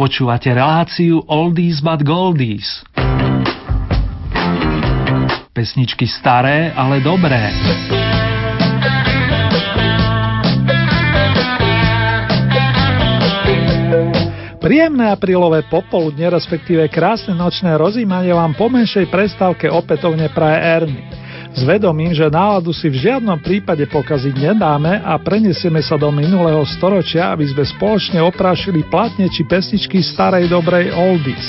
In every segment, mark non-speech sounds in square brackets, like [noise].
Počúvate reláciu Oldies but Goldies. Pesničky staré, ale dobré. Príjemné aprílové popoludne, respektíve krásne nočné rozímanie vám po menšej prestávke opätovne praje Ernie. S vedomím, že náladu si v žiadnom prípade pokaziť nedáme a prenesieme sa do minulého storočia, aby sme spoločne oprášili platne či pesničky starej dobrej oldies.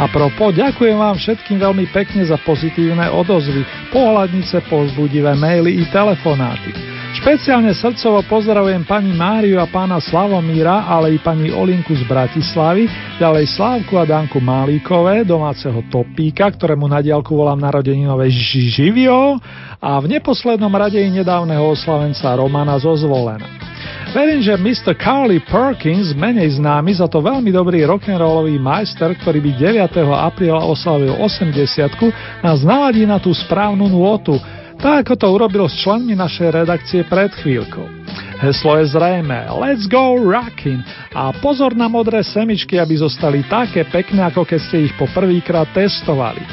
A propo, ďakujem vám všetkým veľmi pekne za pozitívne odozvy, pohľadnice, pozbudivé maily i telefonáty. Špeciálne srdcovo pozdravujem pani Máriu a pána Slavomíra, ale i pani Olinku z Bratislavy, ďalej Slávku a Danku Malíkové, domáceho topíka, ktorému na diálku volám narodeninové živio a v neposlednom rade i nedávneho oslavenca Romana zo Zvolena. Verím, že Mr. Carly Perkins, menej známy za to veľmi dobrý rock'n'rollový majster, ktorý by 9. apríla oslavil 80 nás naladí na tú správnu nôtu, tak ako to urobil s členmi našej redakcie pred chvíľkou. Heslo je zrejme Let's go rockin' a pozor na modré semičky, aby zostali také pekné, ako keď ste ich po testovali.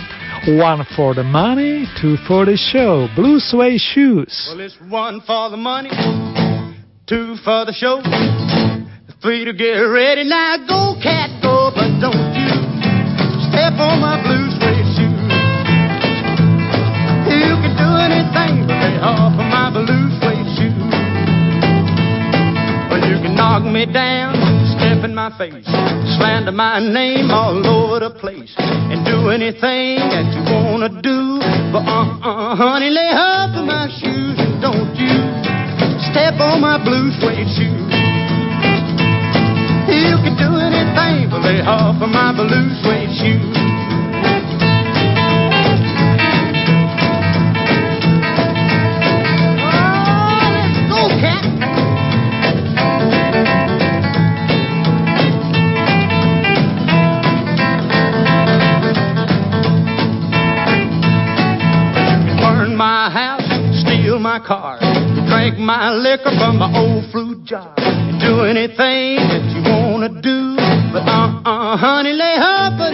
One for the money, two for the show. Blue suede shoes. Well, it's one for the money, two for the show, three to get ready. Now go, cat, go, but don't you step on my blue my face, slander my name all over the place, and do anything that you wanna do. But uh-uh, honey, lay off of my shoes and don't you step on my blue suede shoes. You can do anything but lay off of my blue suede shoes. My liquor from my old fruit jar, and do anything that you wanna do. But uh-uh, honey, lay off of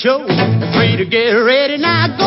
show, three to get ready. Now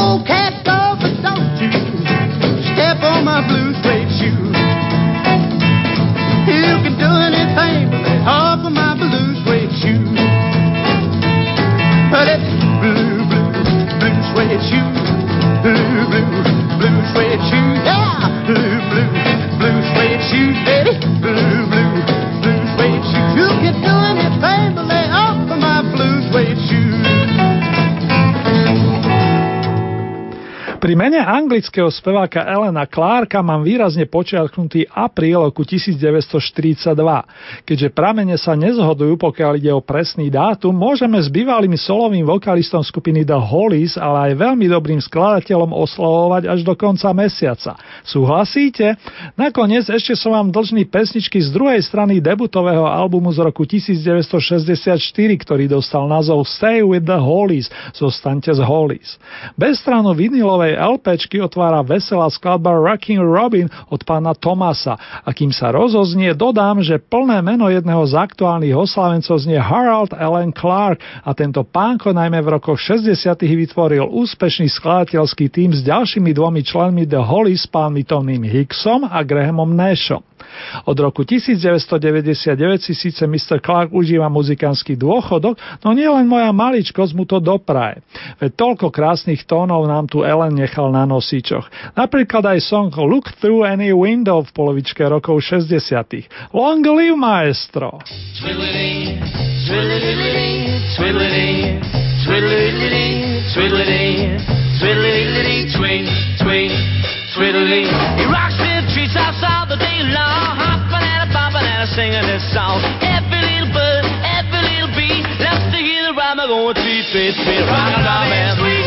Pri mene anglického speváka Elena Clarka mám výrazne počiatknutý apríl roku 1942. Keďže pramene sa nezhodujú, pokiaľ ide o presný dátum, môžeme s bývalým solovým vokalistom skupiny The Hollies, ale aj veľmi dobrým skladateľom oslavovať až do konca mesiaca. Súhlasíte? Nakoniec ešte som vám dlžný pesničky z druhej strany debutového albumu z roku 1964, ktorý dostal názov Stay with the Hollies, zostaňte z Hollies. Bez stranu vinilovej LPčky otvára veselá skladba Rocking Robin od pána Tomasa a kým sa rozoznie, dodám, že plné meno jedného z aktuálnych oslavencov znie Harold Allen Clark a tento pánko najmä v rokoch 60. vytvoril úspešný skladateľský tým s ďalšími dvomi členmi The Hollies, pánmi Tonym Hicksom a Grahamom Nashom. Od roku 1999 si síce Mr. Clark užíva muzikánsky dôchodok, no nielen moja maličkosť mu to dopraje. Veď toľko krásnych tónov nám tu Ellen nechal na nosičoch. Napríklad aj song Look Through Any Window v polovičke rokov 60. Long live maestro! Twiddly, twiddly, twiddly, twiddly, twiddly, twiddly, twing, twing, twiddly. He rocks me the trees outside the day long, hopping and a bopping and a singing this song. Every little bird, every little bee, rhyme going sweet, sweet, sweet. Rock and robin, sweet,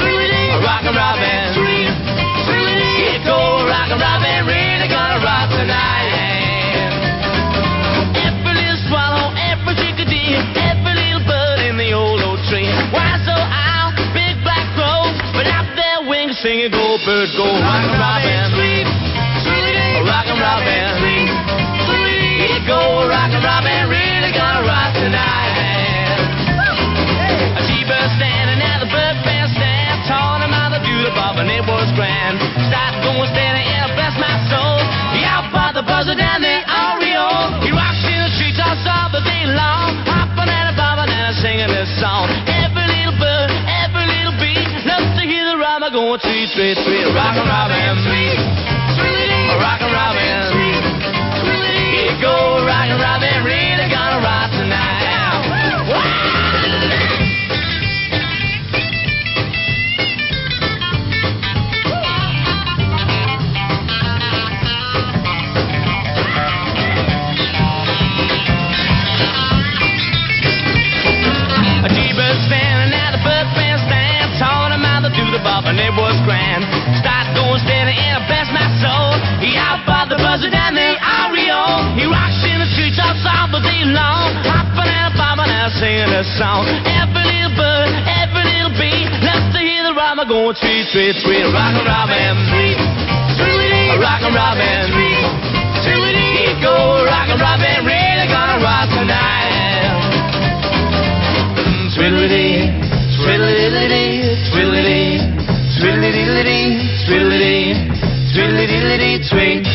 sweet, rock and robin, sweet, sweet. Get go, rock and robin, really gonna singing, go bird, go, rock and robin, sweet, sweet, rock and robin, sweet, sweet. Get go, rock and robin, really gonna rock tonight. A T-bird standing at the bird bandstand, taught him how to do the bob, and it was grand. Start going steady and bless my soul. He outbought the buzzer down there, the rhyme going sweet, sweet, sweet, rock and robin, sweet, sweet, rock and robin, sweet, sweet. Here go rock and robin, really gonna rock tonight. A singing a song. Every little bird, every little bee loves to hear the rhyme going sweet, sweet, sweet, rock and robin, sweet, sweet, rock and robin, sweet, sweet. Here go rock and robin, really gonna rock tonight. Twiddly, twiddly, twiddly, twiddly, twiddly, twiddly, twing, twing,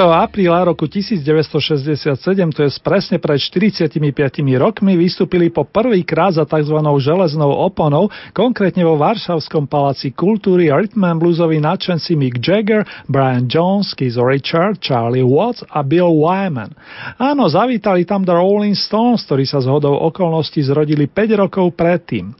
apríla roku 1967, to je presne pred 45 rokmi, vystúpili po prvýkrát za tzv. železnou oponou, konkrétne vo Varšavskom paláci kultúry Rhythm Bluesoví nadšenci Mick Jagger, Brian Jones, Keith Richard, Charlie Watts a Bill Wyman. Áno, zavítali tam The Rolling Stones, ktorí sa z hodou okolností zrodili 5 rokov predtým.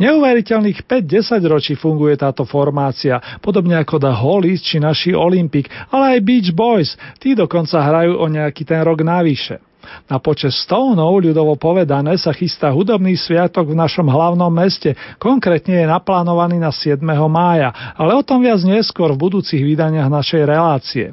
Neuveriteľných 5-10 ročí funguje táto formácia, podobne ako The Hollies či naši Olympic, ale aj Beach Boys, tí dokonca hrajú o nejaký ten rok navyše. Na počas Stoneov, ľudovo povedané, sa chystá hudobný sviatok v našom hlavnom meste, konkrétne je naplánovaný na 7. mája, ale o tom viac neskôr v budúcich vydaniach našej relácie.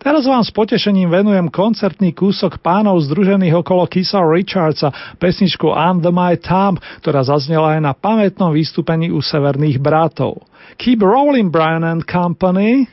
Teraz vám s potešením venujem koncertný kúsok pánov združených okolo Kisa Richardsa, pesničku Under My Thumb, ktorá zaznela aj na pamätnom vystúpení u Severných bratov. Keep rolling, Brian and Company.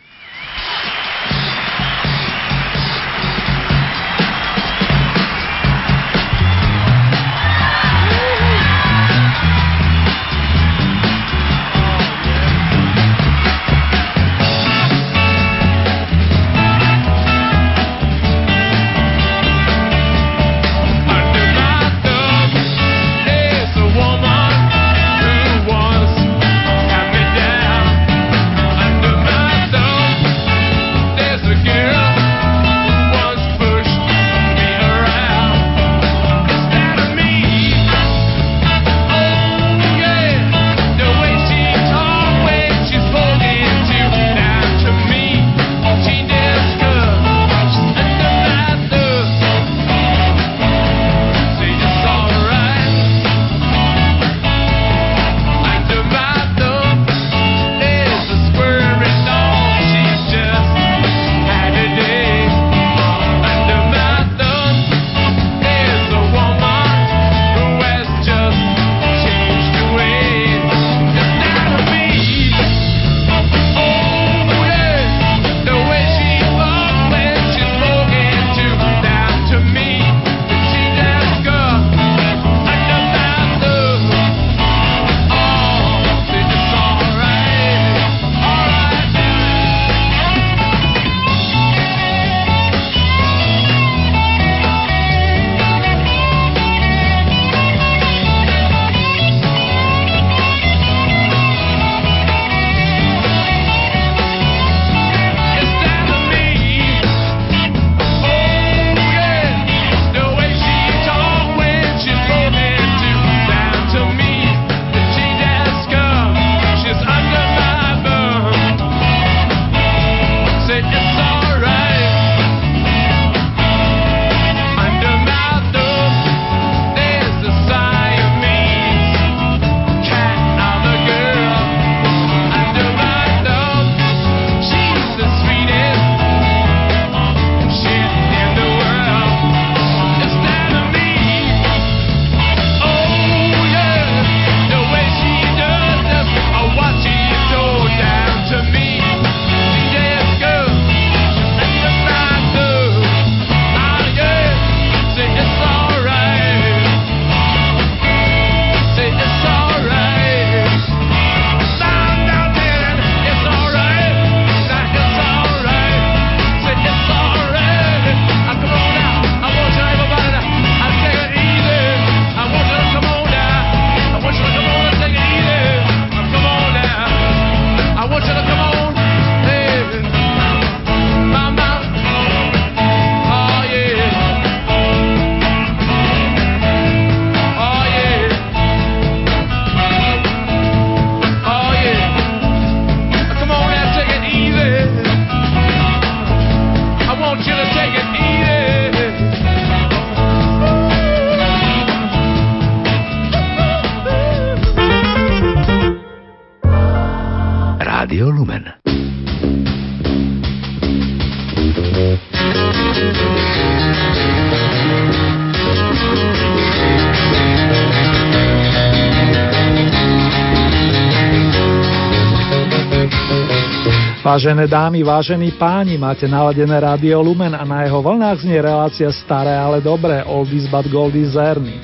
Vážené dámy, vážení páni, máte naladené rádio Lumen a na jeho vlnách znie relácia Staré, ale dobré, Oldies but Goldies Zerny.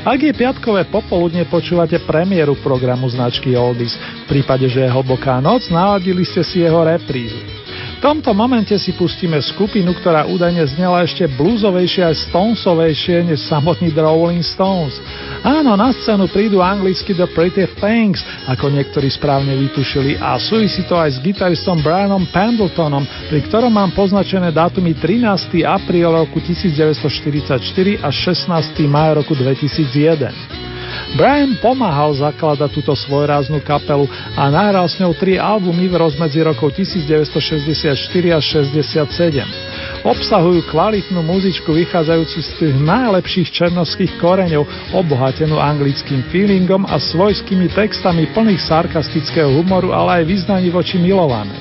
Ak je piatkové popoludne, počúvate premiéru programu značky Oldies. V prípade, že je hlboká noc, naladili ste si jeho reprízu. Tomto momente si pustíme skupinu, ktorá údajne znela ešte bluesovejšie a stonesovejšie než samotný The Rolling Stones. Áno, na scénu prídu anglicky The Pretty Things, ako niektorí správne vytušili, a súvisí to aj s gitaristom Brianom Pendletonom, pri ktorom mám poznačené dátumy 13. apríl roku 1944 a 16. maj roku 2001. Brian pomáhal zakladať túto svojráznú kapelu a nahral s ňou tri albumy v rozmedzi rokov 1964 až 67. Obsahujú kvalitnú muzičku vychádzajúcu z tých najlepších černovských koreňov, obohatenú anglickým feelingom a svojskými textami plných sarkastického humoru, ale aj vyznaní voči milovanej.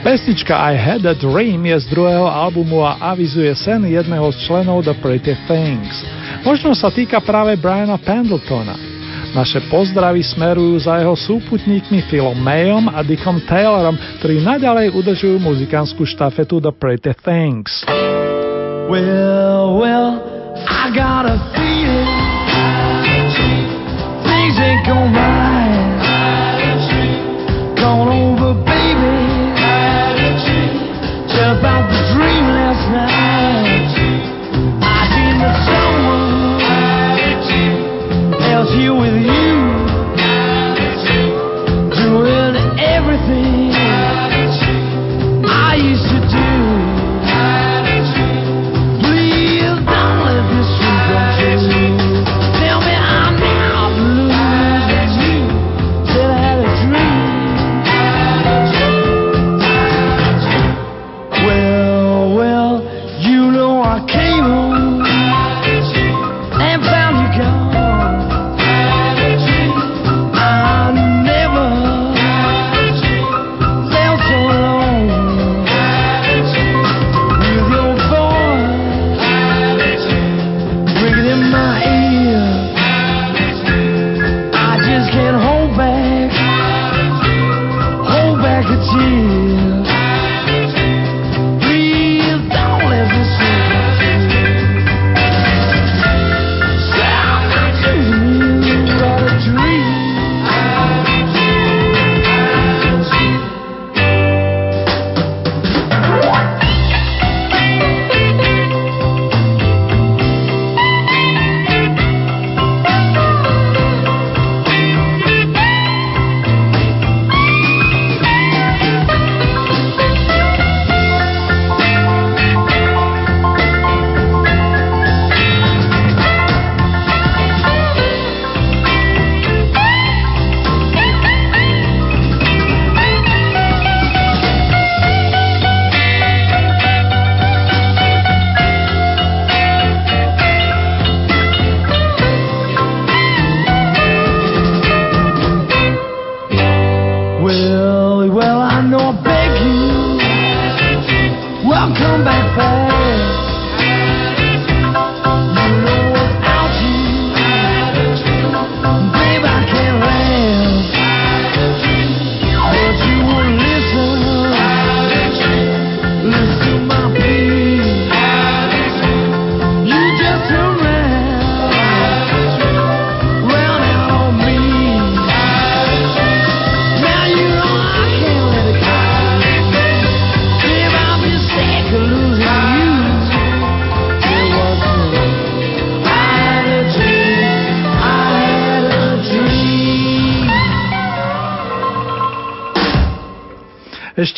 Pesnička I Had a Dream je z druhého albumu a avizuje sen jedného z členov The Pretty Things. Možno sa týka práve Briana Pendletona. Naše pozdravy smerujú za jeho súputníkmi Philom Mayom a Dickom Taylorom, ktorí naďalej udržujú muzikánsku štafetu The Pretty Things. Well, well, I got a feeling things ain't going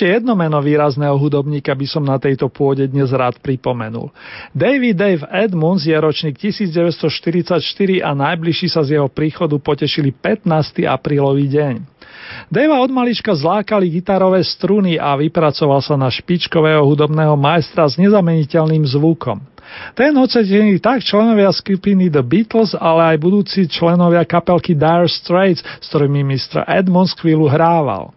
Ešte jedno meno výrazného hudobníka by som na tejto pôde dnes rád pripomenul. David Dave Edmunds je ročník 1944 a najbližší sa z jeho príchodu potešili 15. aprílový deň. Davea od malička zlákali gitarové struny a vypracoval sa na špičkového hudobného majstra s nezameniteľným zvukom. Ten ocetený tak členovia skupiny The Beatles, ale aj budúci členovia kapelky Dire Straits, s ktorými Mr. Edmonds chvíľu hrával.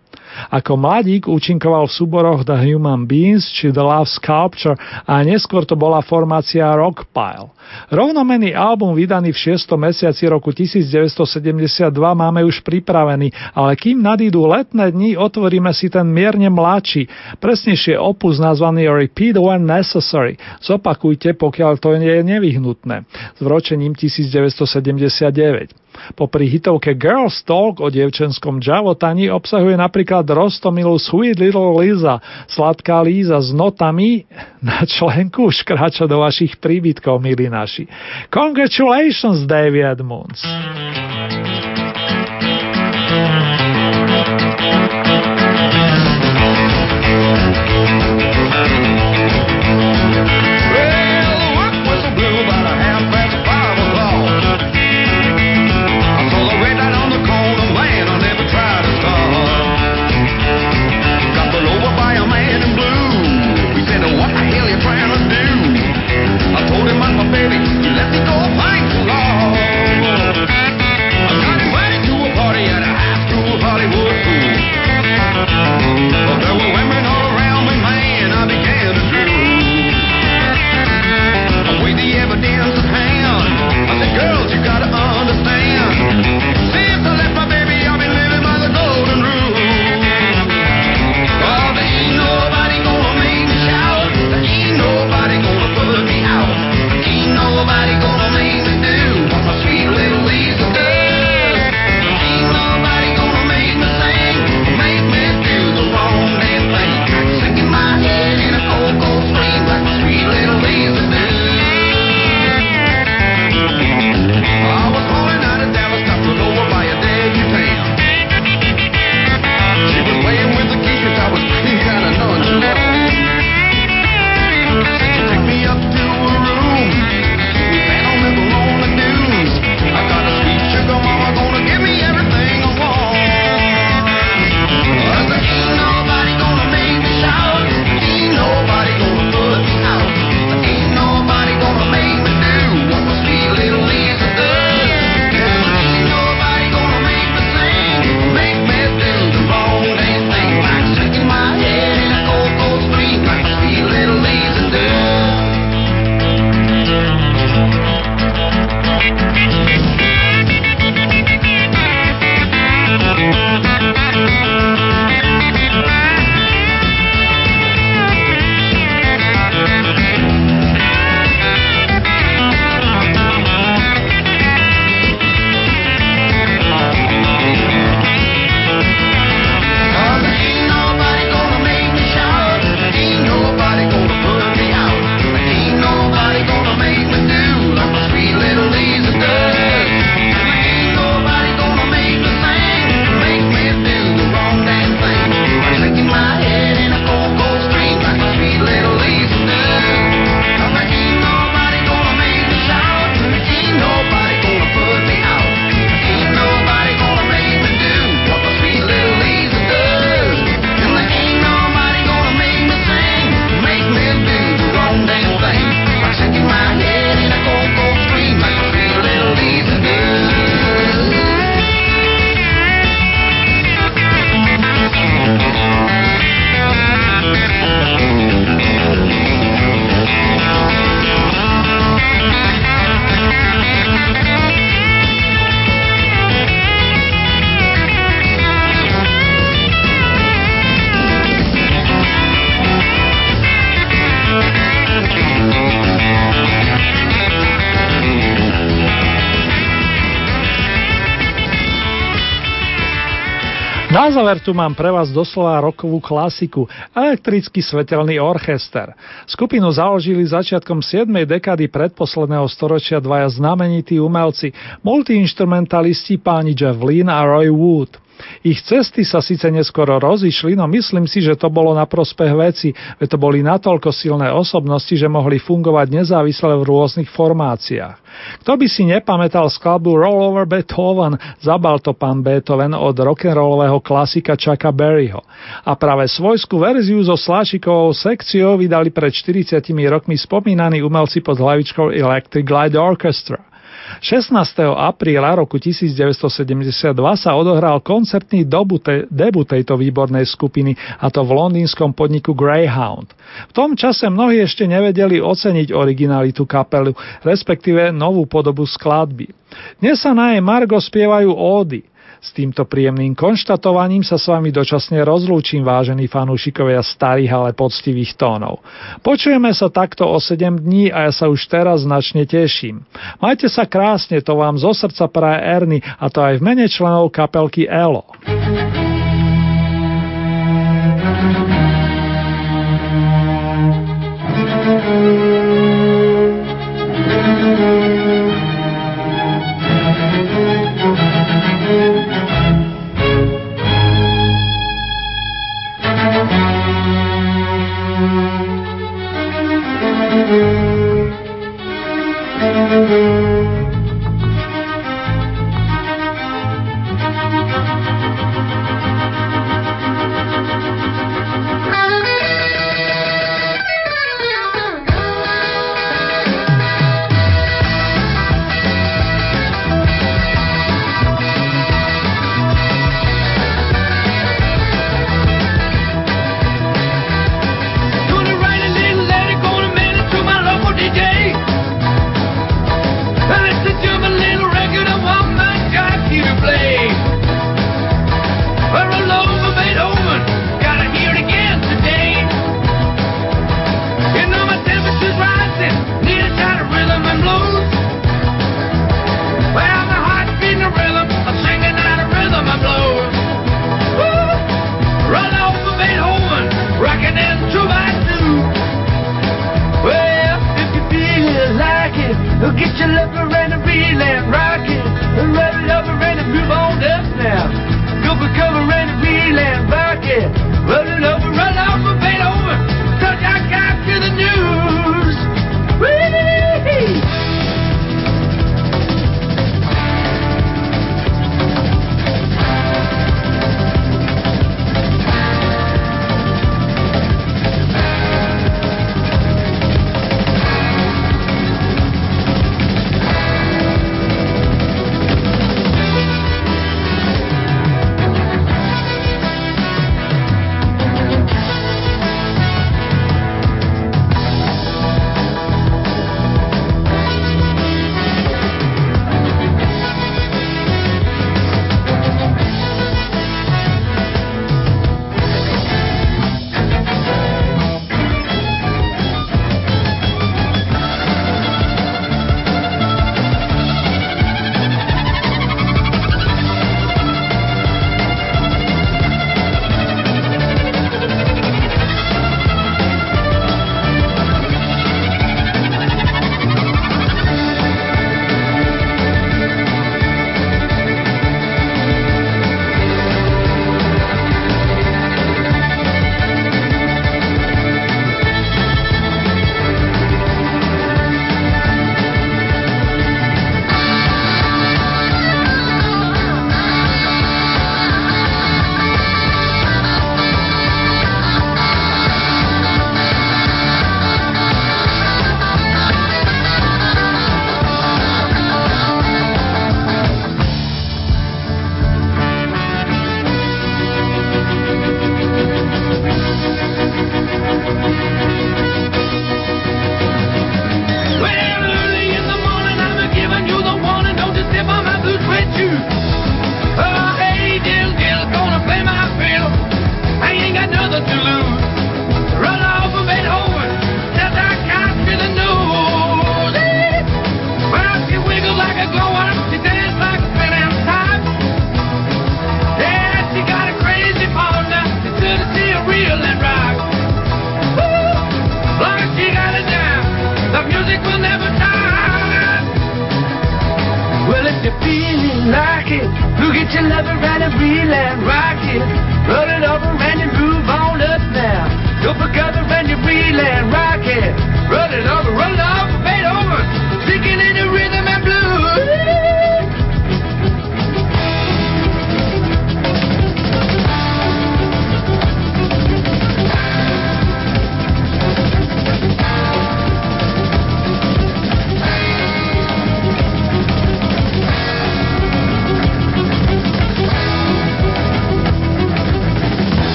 Ako mladík účinkoval v súboroch The Human Beings či The Love Sculpture a neskôr to bola formácia Rockpile. Rovnomenný album vydaný v 6. mesiaci roku 1972 máme už pripravený, ale kým nadídu letné dni, otvoríme si ten mierne mladší, presnejšie opus nazvaný Repeat When Necessary. Zopakujte, pokiaľ to je nevyhnutné. S vročením 1979. Popri hitovke Girls Talk o dievčenskom džavotani obsahuje napríklad rostomilu Sweet Little Liza, sladká Líza s notami [laughs] na členku už kráča do vašich príbytkov, milí naši. Congratulations, David Edmunds. Záver tu mám pre vás doslova rokovú klasiku, elektrický svetelný orchester. Skupinu založili začiatkom 7. dekady predposledného storočia dvaja znamenití umelci, multiinstrumentalisti páni Jeff Lynn a Roy Wood. Ich cesty sa síce neskoro rozišli, no myslím si, že to bolo na prospech veci, veď to boli natoľko silné osobnosti, že mohli fungovať nezávisle v rôznych formáciách. Kto by si nepamätal skladbu Roll Beethoven, zabal to pán Beethoven od rock'n'rollového klasika Chucka Berryho. A práve svojskú verziu so sláčikovou sekciou vydali pred 40 rokmi spomínaní umelci pod hlavičkou Electric Light Orchestra. 16. apríla roku 1972 sa odohral koncertný debut, debut tejto výbornej skupiny, a to v londýnskom podniku Greyhound. V tom čase mnohí ešte nevedeli oceniť originalitu kapelu, respektíve novú podobu skladby. Dnes sa na jej Margo spievajú ódy. S týmto príjemným konštatovaním sa s vami dočasne rozlúčim, vážení fanúšikovia starých, ale poctivých tónov. Počujeme sa takto o 7 dní a ja sa už teraz značne teším. Majte sa krásne, to vám zo srdca praje Erny a to aj v mene členov kapelky ELO.